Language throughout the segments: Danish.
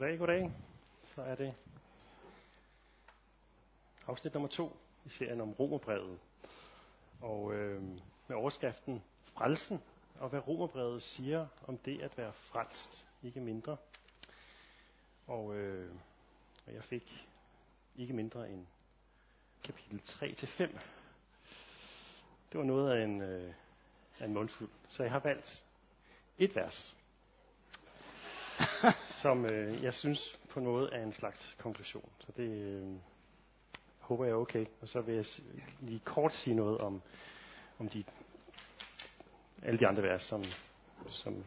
Goddag, goddag. Så er det afsnit nummer to i serien om Romerbrevet. Og øh, med overskriften Frelsen, og hvad Romerbrevet siger om det at være frelst, ikke mindre. Og, øh, og jeg fik ikke mindre end kapitel 3-5. Det var noget af en, øh, af en mundfuld. Så jeg har valgt et vers som øh, jeg synes på en måde er en slags konklusion. Så det øh, håber jeg er okay. Og så vil jeg lige kort sige noget om, om de, alle de andre vers, som, som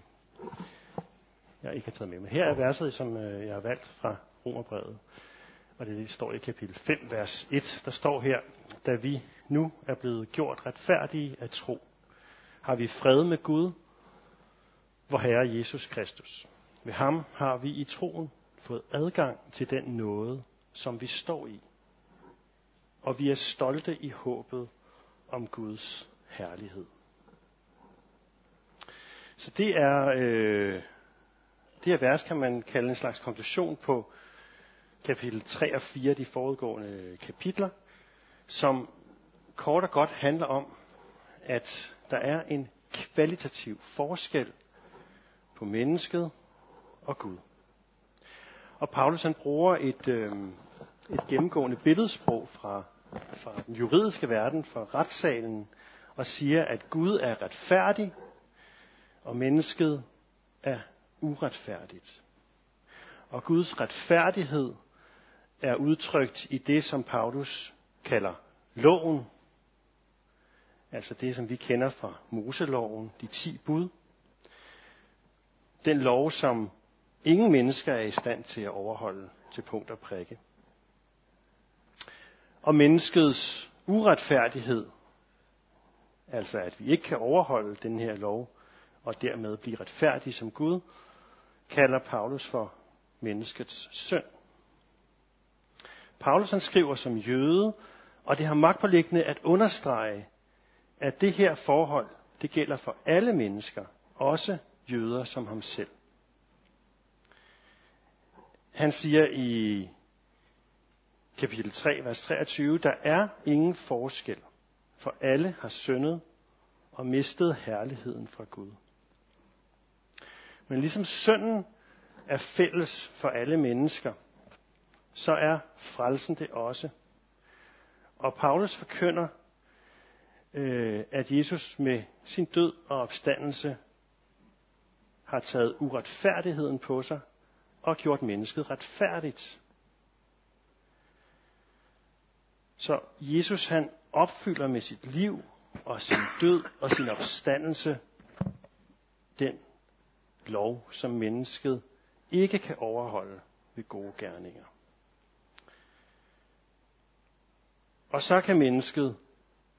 jeg ikke har taget med. Men her er verset, som øh, jeg har valgt fra Romerbrevet. Og det står i kapitel 5, vers 1. Der står her, da vi nu er blevet gjort retfærdige af tro, har vi fred med Gud, vor Herre Jesus Kristus. Ved ham har vi i troen fået adgang til den nåde, som vi står i. Og vi er stolte i håbet om Guds herlighed. Så det er, øh, det her vers kan man kalde en slags konklusion på kapitel 3 og 4 de foregående kapitler, som kort og godt handler om, at der er en kvalitativ forskel på mennesket og Gud. Og Paulus han bruger et, øh, et gennemgående billedsprog fra, fra den juridiske verden, fra retssalen, og siger, at Gud er retfærdig, og mennesket er uretfærdigt. Og Guds retfærdighed er udtrykt i det, som Paulus kalder loven, altså det, som vi kender fra Moseloven, de ti bud. Den lov, som ingen mennesker er i stand til at overholde til punkt og prikke. Og menneskets uretfærdighed, altså at vi ikke kan overholde den her lov, og dermed blive retfærdige som Gud, kalder Paulus for menneskets synd. Paulus han skriver som jøde, og det har magtpåliggende at understrege, at det her forhold, det gælder for alle mennesker, også jøder som ham selv. Han siger i kapitel 3, vers 23, der er ingen forskel, for alle har syndet og mistet herligheden fra Gud. Men ligesom synden er fælles for alle mennesker, så er frelsen det også. Og Paulus forkynder, øh, at Jesus med sin død og opstandelse har taget uretfærdigheden på sig og gjort mennesket retfærdigt. Så Jesus han opfylder med sit liv og sin død og sin opstandelse den lov, som mennesket ikke kan overholde ved gode gerninger. Og så kan mennesket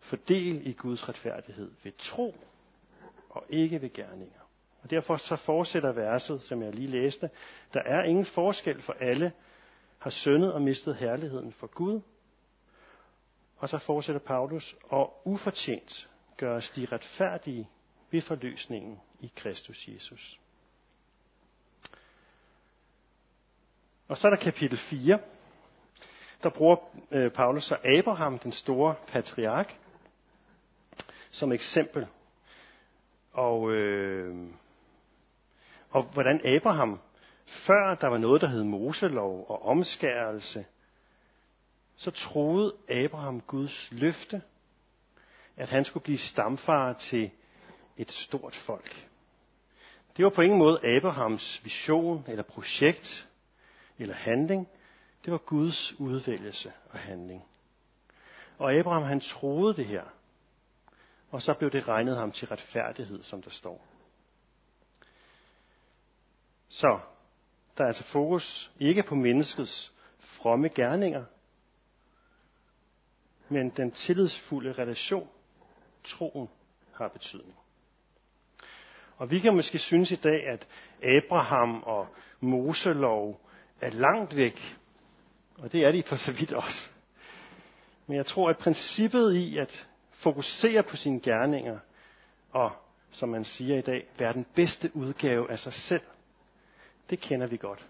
fordele i Guds retfærdighed ved tro og ikke ved gerninger. Og derfor så fortsætter verset, som jeg lige læste. Der er ingen forskel for alle, har syndet og mistet herligheden for Gud. Og så fortsætter Paulus, og ufortjent gøres de retfærdige ved forløsningen i Kristus Jesus. Og så er der kapitel 4. Der bruger øh, Paulus så Abraham, den store patriark, som eksempel. Og øh, og hvordan Abraham, før der var noget, der hed Moselov og omskærelse, så troede Abraham Guds løfte, at han skulle blive stamfar til et stort folk. Det var på ingen måde Abrahams vision eller projekt eller handling. Det var Guds udvælgelse og handling. Og Abraham han troede det her. Og så blev det regnet ham til retfærdighed, som der står. Så der er altså fokus ikke på menneskets fromme gerninger, men den tillidsfulde relation, troen, har betydning. Og vi kan måske synes i dag, at Abraham og Moselov er langt væk, og det er de for så vidt også. Men jeg tror, at princippet i at fokusere på sine gerninger, og som man siger i dag, være den bedste udgave af sig selv, det kender vi godt.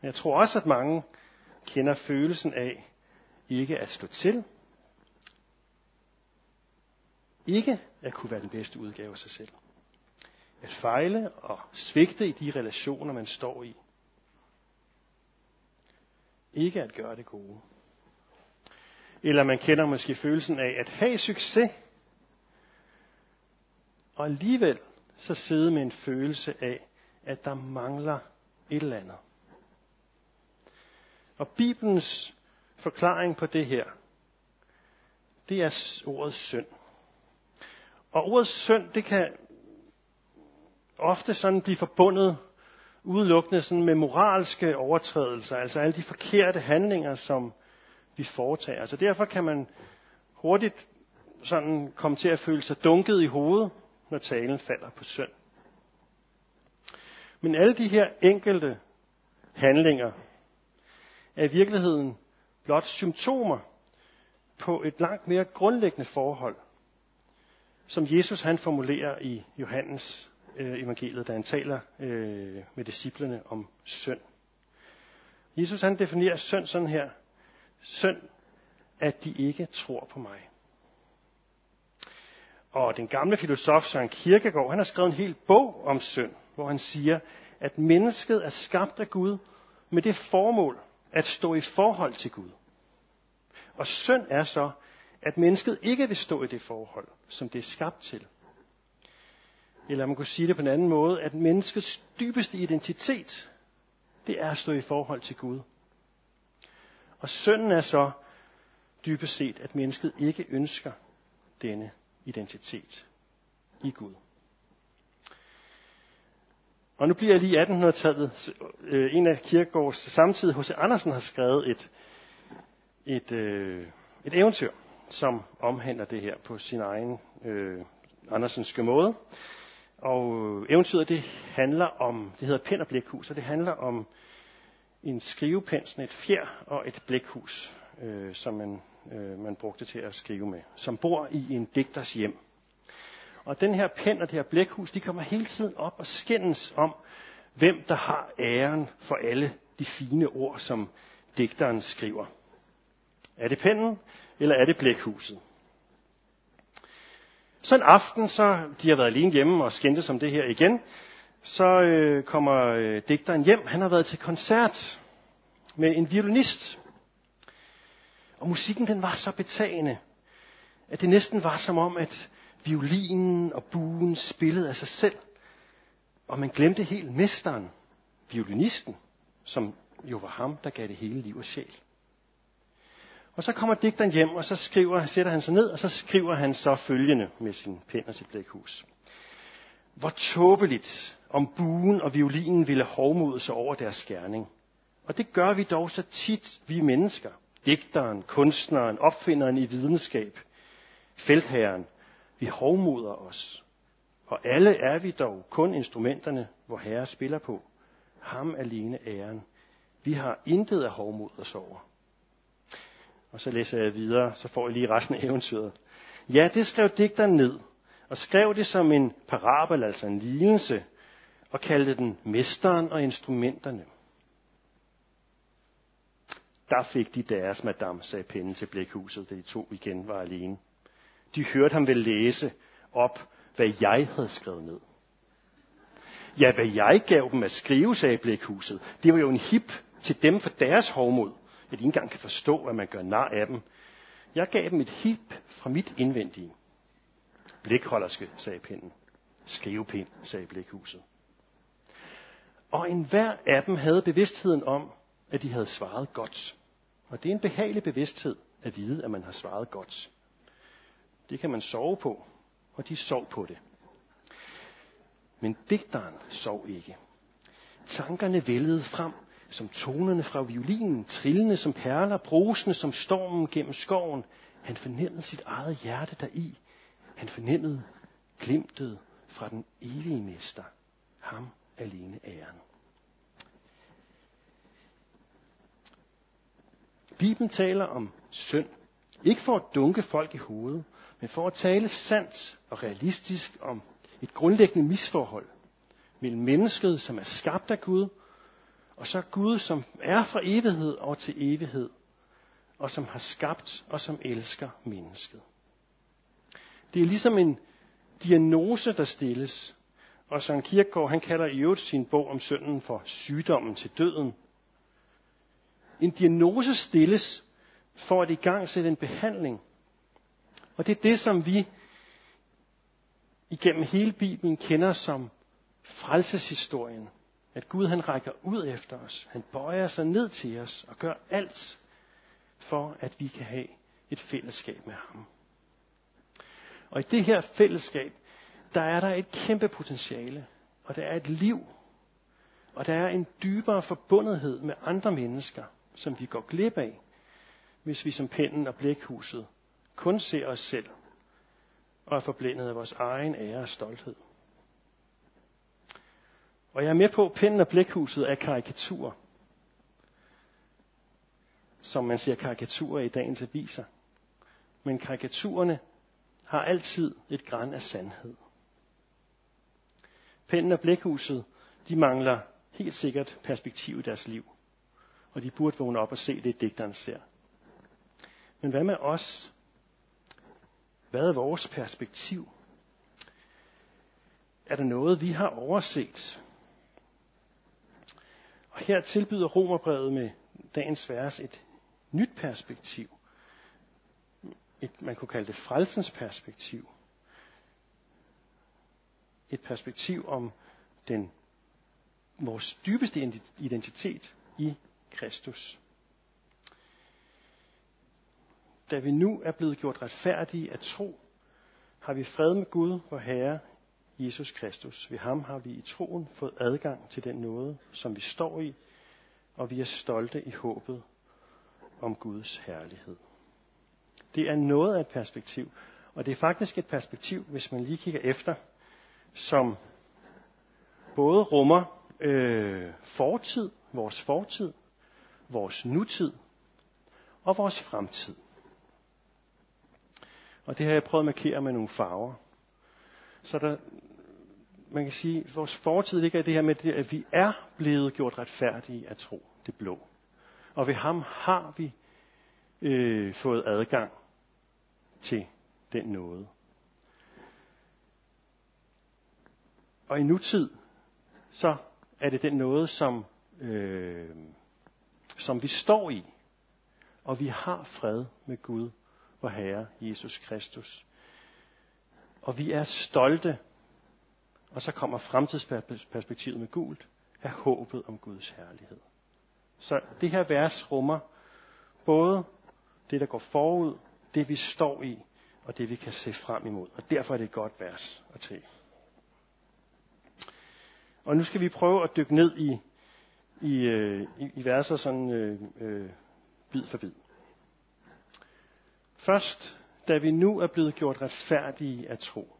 Men jeg tror også, at mange kender følelsen af ikke at stå til, ikke at kunne være den bedste udgave af sig selv. At fejle og svigte i de relationer, man står i. Ikke at gøre det gode. Eller man kender måske følelsen af at have succes, og alligevel så sidde med en følelse af, at der mangler et eller andet. Og Bibelens forklaring på det her, det er ordet synd. Og ordet synd, det kan ofte sådan blive forbundet udelukkende sådan med moralske overtrædelser, altså alle de forkerte handlinger, som vi foretager. Så derfor kan man hurtigt sådan komme til at føle sig dunket i hovedet, når talen falder på synd. Men alle de her enkelte handlinger er i virkeligheden blot symptomer på et langt mere grundlæggende forhold, som Jesus han formulerer i Johannes øh, evangeliet, da han taler øh, med disciplene om synd. Jesus han definerer synd sådan her. Synd, at de ikke tror på mig. Og den gamle filosof Søren Kierkegaard, han har skrevet en hel bog om synd, hvor han siger, at mennesket er skabt af Gud med det formål at stå i forhold til Gud. Og synd er så, at mennesket ikke vil stå i det forhold, som det er skabt til. Eller man kunne sige det på en anden måde, at menneskets dybeste identitet, det er at stå i forhold til Gud. Og synden er så dybest set, at mennesket ikke ønsker denne identitet i Gud. Og nu bliver jeg lige 1800-tallet. Øh, en af Kirkegaards samtidig, H.C. Andersen, har skrevet et, et, øh, et eventyr, som omhandler det her på sin egen øh, Andersenske måde. Og øh, eventyret det handler om, det hedder Pind og Blækhus, og det handler om en skrivepensel, sådan et fjer og et blækhus, øh, som man, øh, man brugte til at skrive med, som bor i en digters hjem. Og den her pen og det her blækhus, de kommer hele tiden op og skændes om, hvem der har æren for alle de fine ord, som digteren skriver. Er det pennen, eller er det blækhuset? Så en aften, så de har været alene hjemme og skændtes om det her igen, så øh, kommer øh, digteren hjem. Han har været til koncert med en violinist. Og musikken den var så betagende, at det næsten var som om, at violinen og buen spillede af sig selv. Og man glemte helt mesteren, violinisten, som jo var ham, der gav det hele liv og sjæl. Og så kommer digteren hjem, og så skriver, sætter han sig ned, og så skriver han så følgende med sin pen og sit blækhus. Hvor tåbeligt, om buen og violinen ville hovmode sig over deres skærning. Og det gør vi dog så tit, vi mennesker. Digteren, kunstneren, opfinderen i videnskab, feltherren, vi hovmoder os. Og alle er vi dog kun instrumenterne, hvor Herre spiller på. Ham alene æren. Vi har intet at hovmod os over. Og så læser jeg videre, så får jeg lige resten af eventyret. Ja, det skrev digteren ned, og skrev det som en parabel, altså en lignelse, og kaldte den Mesteren og Instrumenterne. Der fik de deres, madame, sagde pinden til blækhuset, da de to igen var alene. De hørte ham vel læse op, hvad jeg havde skrevet ned. Ja, hvad jeg gav dem at skrive, sagde blækhuset, det var jo en hip til dem for deres hovmod, at de ikke engang kan forstå, at man gør nar af dem. Jeg gav dem et hip fra mit indvendige. Blikholderske, sagde pinden. Skrivepind, sagde blækhuset. Og enhver af dem havde bevidstheden om, at de havde svaret godt. Og det er en behagelig bevidsthed at vide, at man har svaret godt. Det kan man sove på, og de sov på det. Men digteren sov ikke. Tankerne vældede frem som tonerne fra violinen, trillende som perler, brusende som stormen gennem skoven. Han fornemmede sit eget hjerte deri. Han fornemmede glimtet fra den evige mester. Ham alene æren. Bibelen taler om synd. Ikke for at dunke folk i hovedet, men for at tale sandt og realistisk om et grundlæggende misforhold mellem mennesket, som er skabt af Gud, Og så Gud, som er fra evighed og til evighed, og som har skabt og som elsker mennesket. Det er ligesom en diagnose, der stilles, og Søren Kierkegaard, han kalder i øvrigt sin bog om synden for sygdommen til døden. En diagnose stilles for at i gang sætte en behandling. Og det er det, som vi igennem hele Bibelen kender som frelseshistorien. At Gud han rækker ud efter os. Han bøjer sig ned til os og gør alt for, at vi kan have et fællesskab med ham. Og i det her fællesskab, der er der et kæmpe potentiale, og der er et liv, og der er en dybere forbundethed med andre mennesker, som vi går glip af, hvis vi som pinden og blækhuset kun ser os selv og er forblændet af vores egen ære og stolthed. Og jeg er med på, at pinden og blækhuset er karikatur. Som man ser karikaturer i dagens aviser. Men karikaturerne har altid et græn af sandhed. Pinden og blækhuset, de mangler helt sikkert perspektiv i deres liv. Og de burde vågne op og se det, digteren ser. Men hvad med os? Hvad er vores perspektiv? Er der noget, vi har overset? Og her tilbyder Romerbrevet med dagens vers et nyt perspektiv. Et, man kunne kalde det frelsens perspektiv. Et perspektiv om den, vores dybeste identitet i Kristus. Da vi nu er blevet gjort retfærdige af tro, har vi fred med Gud, vor Herre, Jesus Kristus. Ved ham har vi i troen fået adgang til den nåde, som vi står i, og vi er stolte i håbet om Guds herlighed. Det er noget af et perspektiv, og det er faktisk et perspektiv, hvis man lige kigger efter, som både rummer øh, fortid, vores fortid, vores nutid og vores fremtid. Og det har jeg prøvet at markere med nogle farver. Så der, man kan sige, at vores fortid ligger i det her med, at vi er blevet gjort retfærdige af tro, det blå. Og ved ham har vi øh, fået adgang til den nåde. Og i nutid, så er det den nåde, som, øh, som vi står i. Og vi har fred med Gud vor Herre Jesus Kristus. Og vi er stolte, og så kommer fremtidsperspektivet med gult, af håbet om Guds herlighed. Så det her vers rummer både det, der går forud, det vi står i, og det vi kan se frem imod. Og derfor er det et godt vers at tage. Og nu skal vi prøve at dykke ned i, i, øh, i, i verser sådan øh, øh, bid for bid. Først, da vi nu er blevet gjort retfærdige af tro.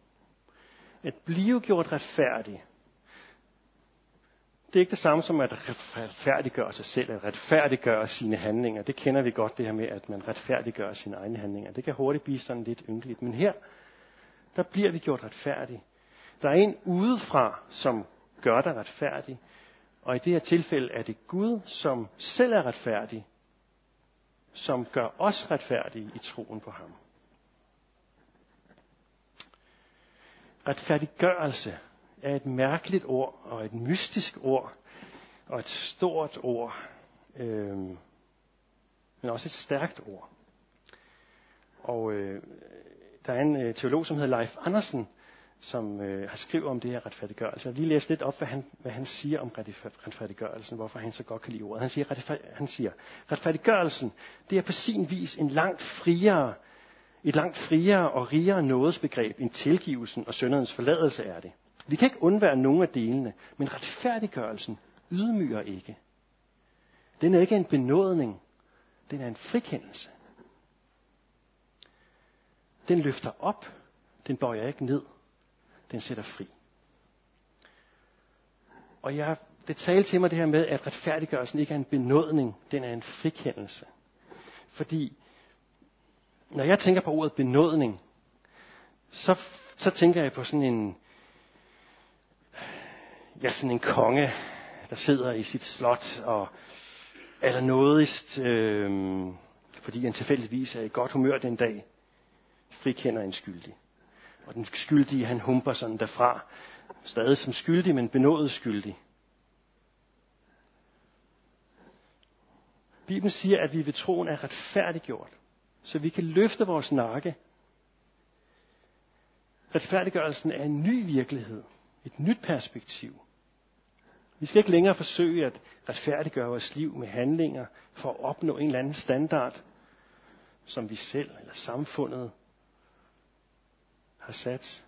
At blive gjort retfærdig, det er ikke det samme som at retfærdiggøre sig selv, at retfærdiggøre sine handlinger. Det kender vi godt, det her med, at man retfærdiggør sine egne handlinger. Det kan hurtigt blive sådan lidt yndeligt. Men her, der bliver vi gjort retfærdige. Der er en udefra, som gør dig retfærdig. Og i det her tilfælde er det Gud, som selv er retfærdig, som gør os retfærdige i troen på ham. Retfærdiggørelse er et mærkeligt ord, og et mystisk ord, og et stort ord, øh, men også et stærkt ord. Og øh, der er en øh, teolog, som hedder Leif Andersen, som øh, har skrevet om det her retfærdiggørelse. Jeg vil lige læse lidt op, hvad han, hvad han siger om retfærdiggørelsen, hvorfor han så godt kan lide ordet. Han siger, han siger, retfærdiggørelsen, det er på sin vis en langt friere, et langt friere og rigere nådesbegreb end tilgivelsen og sønderens forladelse er det. Vi kan ikke undvære nogen af delene, men retfærdiggørelsen ydmyger ikke. Den er ikke en benådning, den er en frikendelse. Den løfter op, den bøjer ikke ned den sætter fri. Og jeg, det talte til mig det her med, at retfærdiggørelsen ikke er en benådning, den er en frikendelse. Fordi når jeg tænker på ordet benådning, så, så tænker jeg på sådan en, ja, sådan en konge, der sidder i sit slot og er nådigst, øh, fordi han tilfældigvis er i godt humør den dag, frikender en skyldig. Og den skyldige, han humper sådan derfra, stadig som skyldig, men benådet skyldig. Bibelen siger, at vi ved troen er retfærdiggjort, så vi kan løfte vores nakke. Retfærdiggørelsen er en ny virkelighed, et nyt perspektiv. Vi skal ikke længere forsøge at retfærdiggøre vores liv med handlinger for at opnå en eller anden standard, som vi selv eller samfundet har sat.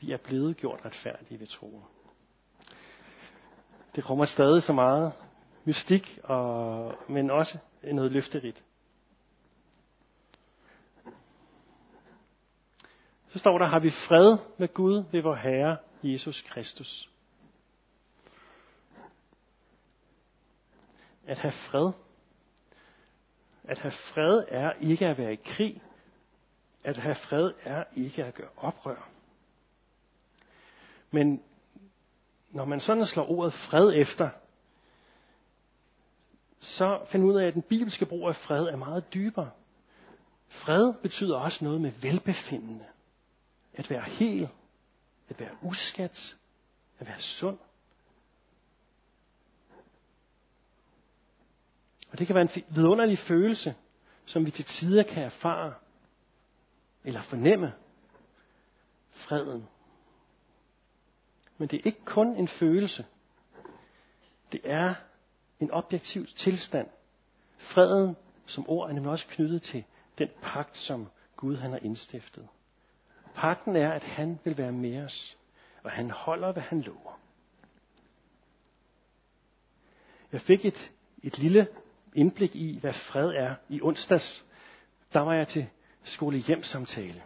Vi er blevet gjort retfærdige ved troen. Det rummer stadig så meget mystik, og, men også noget løfterigt. Så står der, har vi fred med Gud ved vor Herre Jesus Kristus. At have fred. At have fred er ikke at være i krig. At have fred er ikke at gøre oprør. Men når man sådan slår ordet fred efter, så finder ud af, at den bibelske brug af fred er meget dybere. Fred betyder også noget med velbefindende. At være hel. At være uskat. At være sund. Og det kan være en vidunderlig følelse, som vi til tider kan erfare eller fornemme freden. Men det er ikke kun en følelse. Det er en objektiv tilstand. Freden som ord er nemlig også knyttet til den pagt, som Gud han har indstiftet. Pakten er, at han vil være med os, og han holder, hvad han lover. Jeg fik et, et lille indblik i, hvad fred er i onsdags. Der var jeg til skole samtale.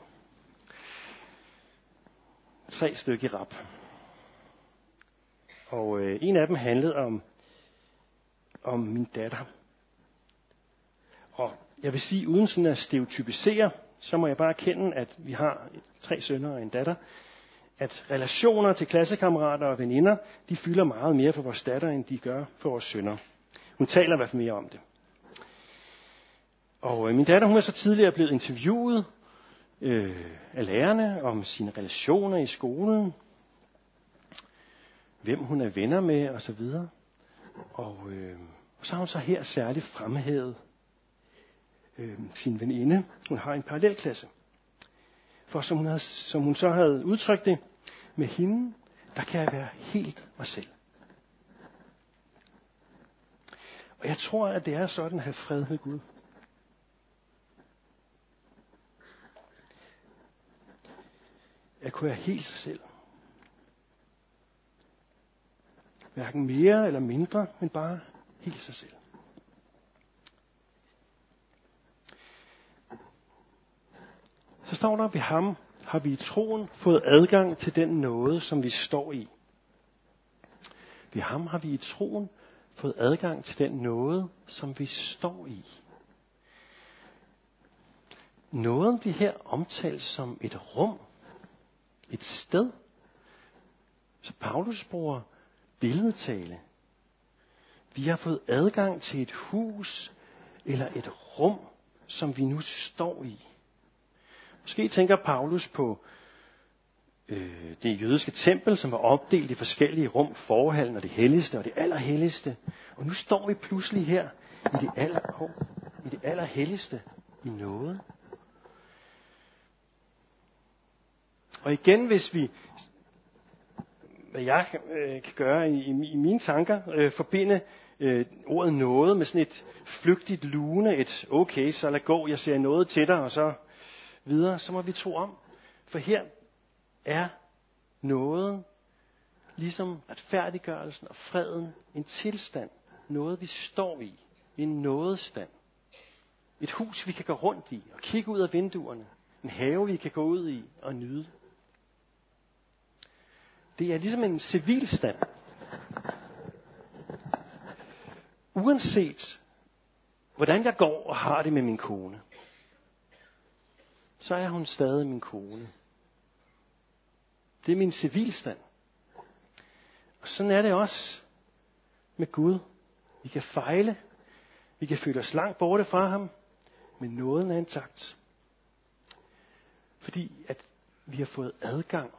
Tre stykker i rap. Og øh, en af dem handlede om, om min datter. Og jeg vil sige, uden sådan at stereotypisere, så må jeg bare erkende, at vi har tre sønner og en datter, at relationer til klassekammerater og veninder, de fylder meget mere for vores datter, end de gør for vores sønner. Hun taler i hvert fald mere om det. Og øh, min datter, hun er så tidligere blevet interviewet øh, af lærerne om sine relationer i skolen, hvem hun er venner med osv. Og, øh, og så har hun så her særligt fremhævet øh, sin veninde. Hun har en parallelklasse. For som hun, havde, som hun så havde udtrykt det, med hende, der kan jeg være helt mig selv. Og jeg tror, at det er sådan at have fred med Gud. At kunne være helt sig selv. Hverken mere eller mindre, men bare helt sig selv. Så står der, ved ham har vi i troen fået adgang til den nåde, som vi står i. Ved ham har vi i troen fået adgang til den nåde, som vi står i. Nåden bliver her omtalt som et rum, et sted. Så Paulus bruger billedtale. Vi har fået adgang til et hus eller et rum, som vi nu står i. Måske tænker Paulus på øh, det jødiske tempel, som var opdelt i forskellige rum, forhallen og det helligste og det allerhelligste. Og nu står vi pludselig her i det, aller, i det allerhelligste i noget. Og igen, hvis vi, hvad jeg øh, kan gøre i, i, i mine tanker, øh, forbinde øh, ordet noget med sådan et flygtigt lune, et okay, så lad gå, jeg ser noget til dig, og så videre, så må vi tro om. For her er noget, ligesom retfærdiggørelsen og freden, en tilstand. Noget, vi står i. En nådestand. Et hus, vi kan gå rundt i og kigge ud af vinduerne. En have, vi kan gå ud i og nyde. Det er ligesom en civilstand. Uanset hvordan jeg går og har det med min kone, så er hun stadig min kone. Det er min civilstand. Og sådan er det også med Gud. Vi kan fejle. Vi kan føle os langt borte fra ham. Men nåden er intakt. Fordi at vi har fået adgang.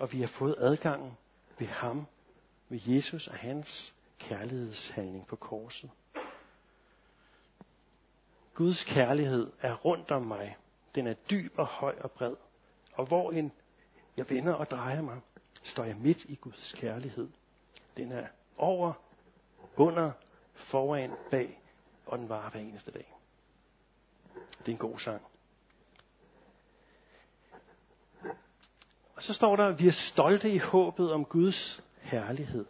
Og vi har fået adgangen ved ham. Ved Jesus og hans kærlighedshandling på korset. Guds kærlighed er rundt om mig. Den er dyb og høj og bred. Og hvor en jeg vender og drejer mig, står jeg midt i Guds kærlighed. Den er over, under, foran, bag, og den varer hver eneste dag. Det er en god sang. Og så står der, at vi er stolte i håbet om Guds herlighed.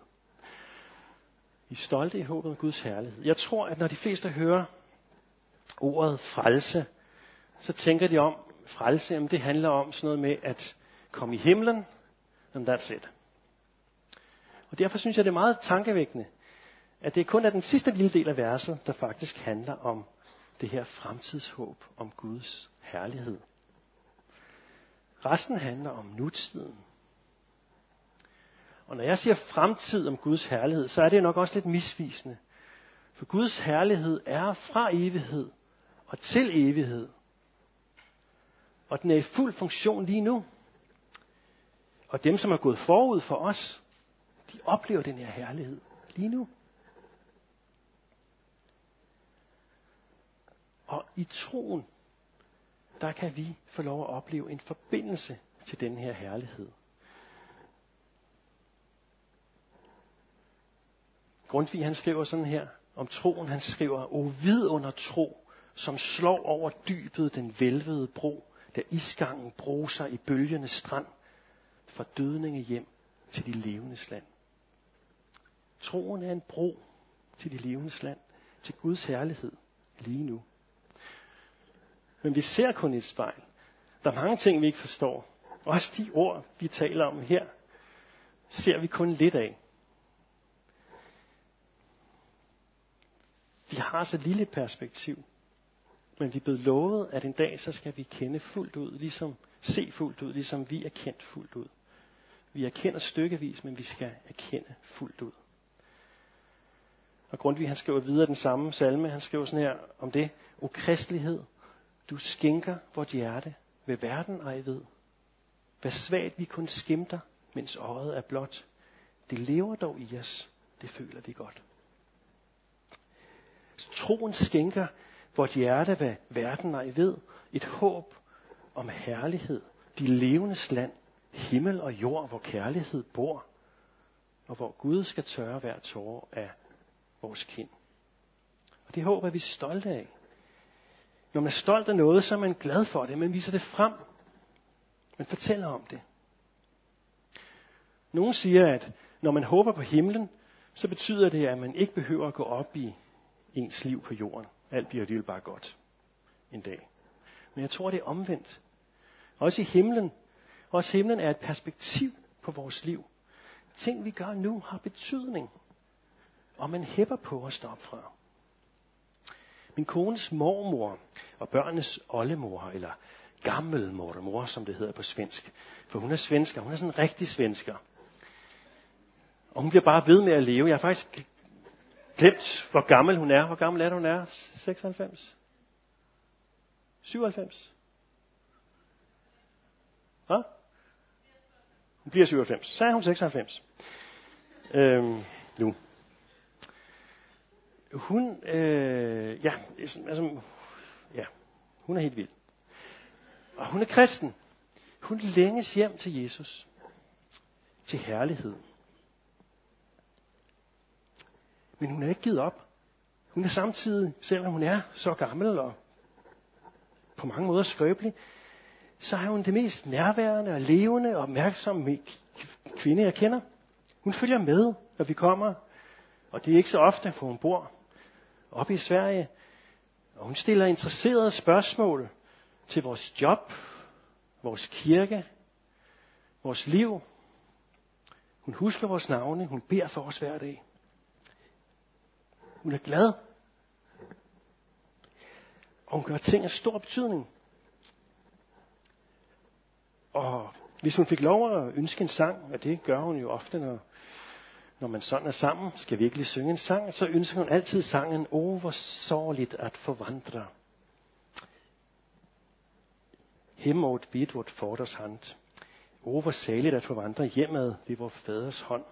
Vi er stolte i håbet om Guds herlighed. Jeg tror, at når de fleste hører ordet frelse, så tænker de om, frelse, jamen det handler om sådan noget med at komme i himlen, and that's it. Og derfor synes jeg, det er meget tankevækkende, at det kun er den sidste lille del af verset, der faktisk handler om det her fremtidshåb, om Guds herlighed. Resten handler om nutiden. Og når jeg siger fremtid om Guds herlighed, så er det nok også lidt misvisende. For Guds herlighed er fra evighed og til evighed. Og den er i fuld funktion lige nu. Og dem, som er gået forud for os, de oplever den her herlighed lige nu. Og i troen, der kan vi få lov at opleve en forbindelse til den her herlighed. Grundtvig han skriver sådan her om troen. Han skriver, O under tro, som slår over dybet den vælvede bro, der isgangen broser i bølgende strand, fra dødninge hjem til de levendes land. Troen er en bro til de levendes land, til Guds herlighed lige nu. Men vi ser kun et spejl. Der er mange ting, vi ikke forstår. Også de ord, vi taler om her, ser vi kun lidt af. Vi har så lille perspektiv. Men vi er blevet lovet, at en dag så skal vi kende fuldt ud, ligesom se fuldt ud, ligesom vi er kendt fuldt ud. Vi erkender stykkevis, men vi skal erkende fuldt ud. Og Grundtvig han skriver videre den samme salme, han skriver sådan her om det. O kristelighed, du skænker vort hjerte ved verden ej ved. Hvad svagt vi kun skimter, mens øjet er blot. Det lever dog i os, det føler vi godt. Så troen skænker vort hjerte, hvad verden ej ved. Et håb om herlighed, de levendes land, himmel og jord, hvor kærlighed bor, og hvor Gud skal tørre hver tårer af vores kind. Og det håb er vi stolte af. Når man er stolt af noget, så er man glad for det. Man viser det frem. Man fortæller om det. Nogle siger, at når man håber på himlen, så betyder det, at man ikke behøver at gå op i ens liv på jorden. Alt bliver alligevel bare godt en dag. Men jeg tror, det er omvendt. Også i himlen, også himlen er et perspektiv på vores liv. Ting, vi gør nu, har betydning. Og man hæpper på os deroppe fra. Min kones mormor og børnenes oldemor, eller gammelmormor, som det hedder på svensk. For hun er svensker, hun er sådan en rigtig svensker. Og hun bliver bare ved med at leve. Jeg har faktisk glemt, hvor gammel hun er. Hvor gammel er det, hun er? 96? 97? Hvad? Hun bliver 97. Så er hun 96. Øhm, nu. Hun, øh, ja, altså, hun er helt vild. Og hun er kristen. Hun længes hjem til Jesus. Til herlighed. Men hun er ikke givet op. Hun er samtidig, selvom hun er så gammel og på mange måder skrøbelig, så er hun det mest nærværende og levende og opmærksomme kvinde, jeg kender. Hun følger med, når vi kommer. Og det er ikke så ofte, for hun bor oppe i Sverige. Og hun stiller interesserede spørgsmål til vores job, vores kirke, vores liv. Hun husker vores navne. Hun beder for os hver dag. Hun er glad. Og hun gør ting af stor betydning. Og, hvis hun fik lov at ønske en sang, og det gør hun jo ofte, når, når man sådan er sammen, skal virkelig synge en sang, så ønsker hun altid sangen, Åh, oh, hvor sorgligt at forvandre. Himmåt vidt vort forders hand. O oh, hvor saligt at forvandre hjemad ved vor faders hånd.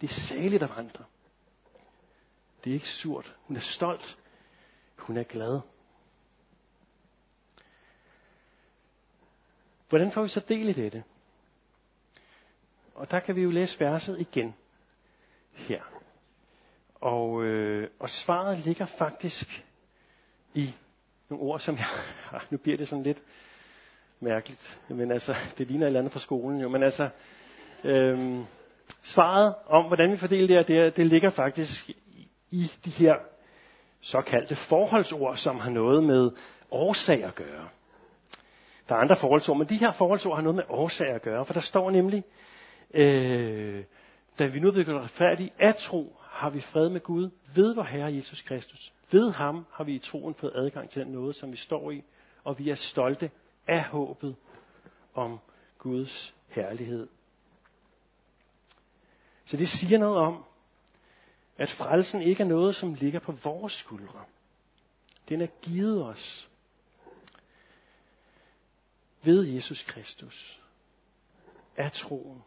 Det er saligt at vandre. Det er ikke surt. Hun er stolt. Hun er glad. Hvordan får vi så del i dette? Og der kan vi jo læse verset igen her. Og, øh, og svaret ligger faktisk i nogle ord, som jeg... Ah, nu bliver det sådan lidt mærkeligt. Men altså, det ligner et eller andet fra skolen jo. Men altså, øh, svaret om, hvordan vi fordeler det her, det, det ligger faktisk i de her såkaldte forholdsord, som har noget med årsag at gøre. Der er andre forholdsord, men de her forholdsord har noget med årsag at gøre, for der står nemlig, øh, da vi nu er blevet retfærdige af tro, har vi fred med Gud ved vor Herre Jesus Kristus. Ved ham har vi i troen fået adgang til den noget, som vi står i, og vi er stolte af håbet om Guds herlighed. Så det siger noget om, at frelsen ikke er noget, som ligger på vores skuldre. Den er givet os ved Jesus Kristus af troen.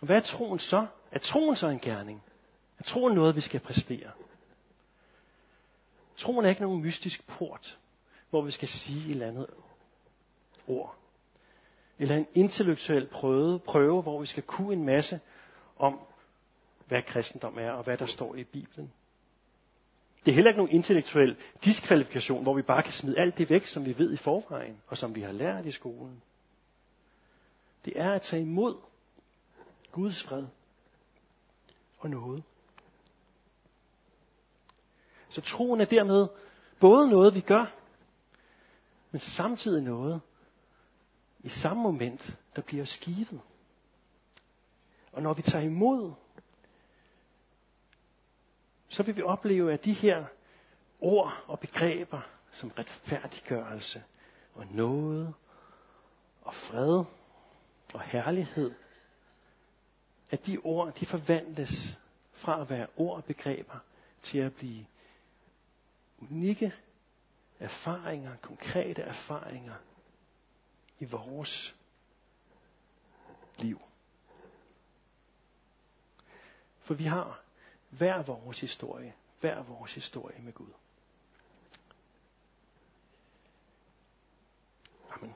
Og hvad er troen så? Er troen så en gerning? Er troen noget, vi skal præstere? Troen er ikke nogen mystisk port, hvor vi skal sige et eller andet ord. Eller en intellektuel prøve, prøve, hvor vi skal kunne en masse om, hvad kristendom er, og hvad der står i Bibelen. Det er heller ikke nogen intellektuel diskvalifikation, hvor vi bare kan smide alt det væk, som vi ved i forvejen, og som vi har lært i skolen. Det er at tage imod Guds fred og noget. Så troen er dermed både noget, vi gør, men samtidig noget, i samme moment, der bliver skivet. Og når vi tager imod, så vil vi opleve, at de her ord og begreber, som retfærdiggørelse og noget og fred og herlighed, at de ord, de forvandles fra at være ord og begreber til at blive unikke erfaringer, konkrete erfaringer i vores liv. For vi har hver vores historie, hver vores historie med Gud. Amen.